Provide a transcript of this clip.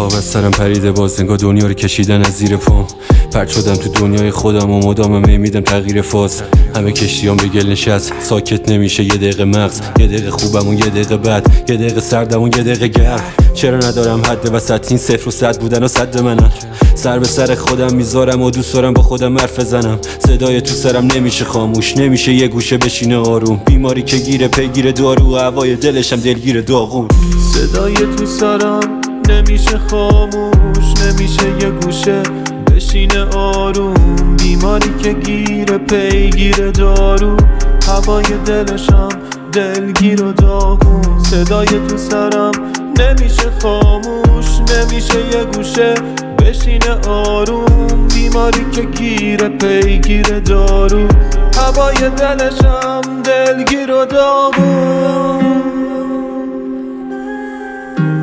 خواب از سرم پریده باز انگار دنیا رو کشیدن از زیر پام پرد شدم تو دنیای خودم و مدام می میدم تغییر فاز. همه کشتیام به گل نشست. ساکت نمیشه یه دقیقه مغز یه دقیقه خوبم و یه دقیقه بد یه دقیقه سردم و یه دقیقه گرم. چرا ندارم حد وسط؟ این صفر و صد بودن و صد منن سر به سر خودم می‌ذارم و دوست دارم با خودم حرف بزنم. صدای تو سرم نمیشه خاموش نمیشه یه گوشه بشینه آروم. بیماری که گیره پیگیر دارو هوای دلشم دلگیر داغون. صدای تو سرم نمیشه خاموش نمیشه یه گوشه بشینه آروم. بیماری که گیره پیگیر دارو هوای دلشم دلگیر و داغون. صدای تو سرم نمیشه خاموش نمیشه یه گوشه بشینه آروم. بیماری که گیره پیگیر دارو هوای دلشم داغون